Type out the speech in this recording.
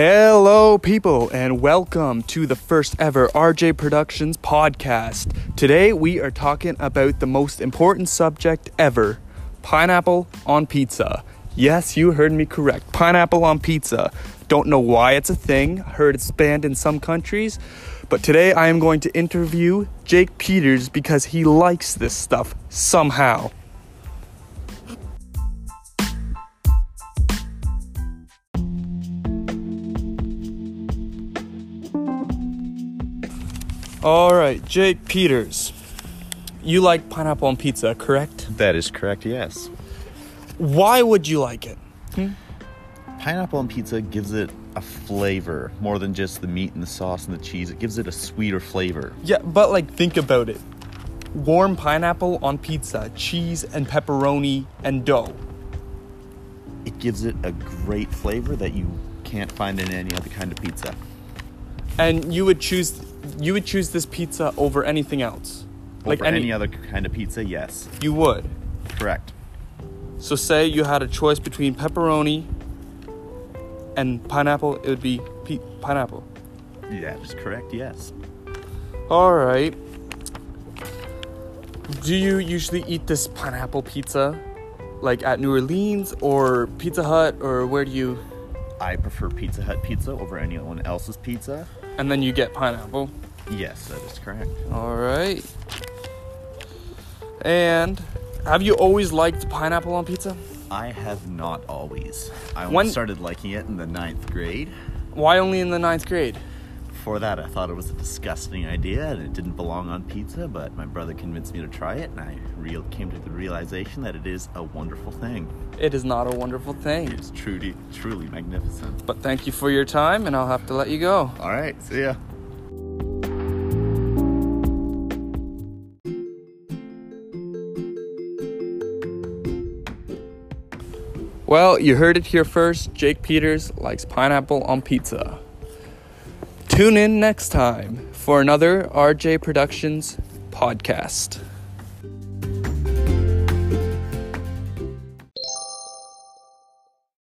Hello, people, and welcome to the first ever RJ Productions podcast. Today, we are talking about the most important subject ever pineapple on pizza. Yes, you heard me correct. Pineapple on pizza. Don't know why it's a thing, heard it's banned in some countries, but today I am going to interview Jake Peters because he likes this stuff somehow. All right, Jake Peters. You like pineapple on pizza, correct? That is correct, yes. Why would you like it? Hmm? Pineapple on pizza gives it a flavor more than just the meat and the sauce and the cheese. It gives it a sweeter flavor. Yeah, but like think about it. Warm pineapple on pizza, cheese and pepperoni and dough. It gives it a great flavor that you can't find in any other kind of pizza. And you would choose you would choose this pizza over anything else. Over any, other kind of pizza, yes. you would. Correct. So say you had a choice between pepperoni and pineapple, it would be pe- pineapple. That is correct, yes. All right. Do you usually eat this pineapple pizza like at New Orleans or Pizza Hut or where do you I prefer Pizza Hut pizza over anyone else's pizza. and then you get pineapple? Yes, that is correct. All right. And have you always liked pineapple on pizza? I have not always. I only When- started liking it in the ninth grade. Why only in the ninth grade? Before that, I thought it was a disgusting idea and it didn't belong on pizza, but my brother convinced me to try it, and I real came to the realization that it is a wonderful thing. It is not a wonderful thing. It's truly, truly magnificent. But thank you for your time, and I'll have to let you go. All right, see ya. Well, you heard it here first. Jake Peters likes pineapple on pizza. Tune in next time for another RJ Productions podcast.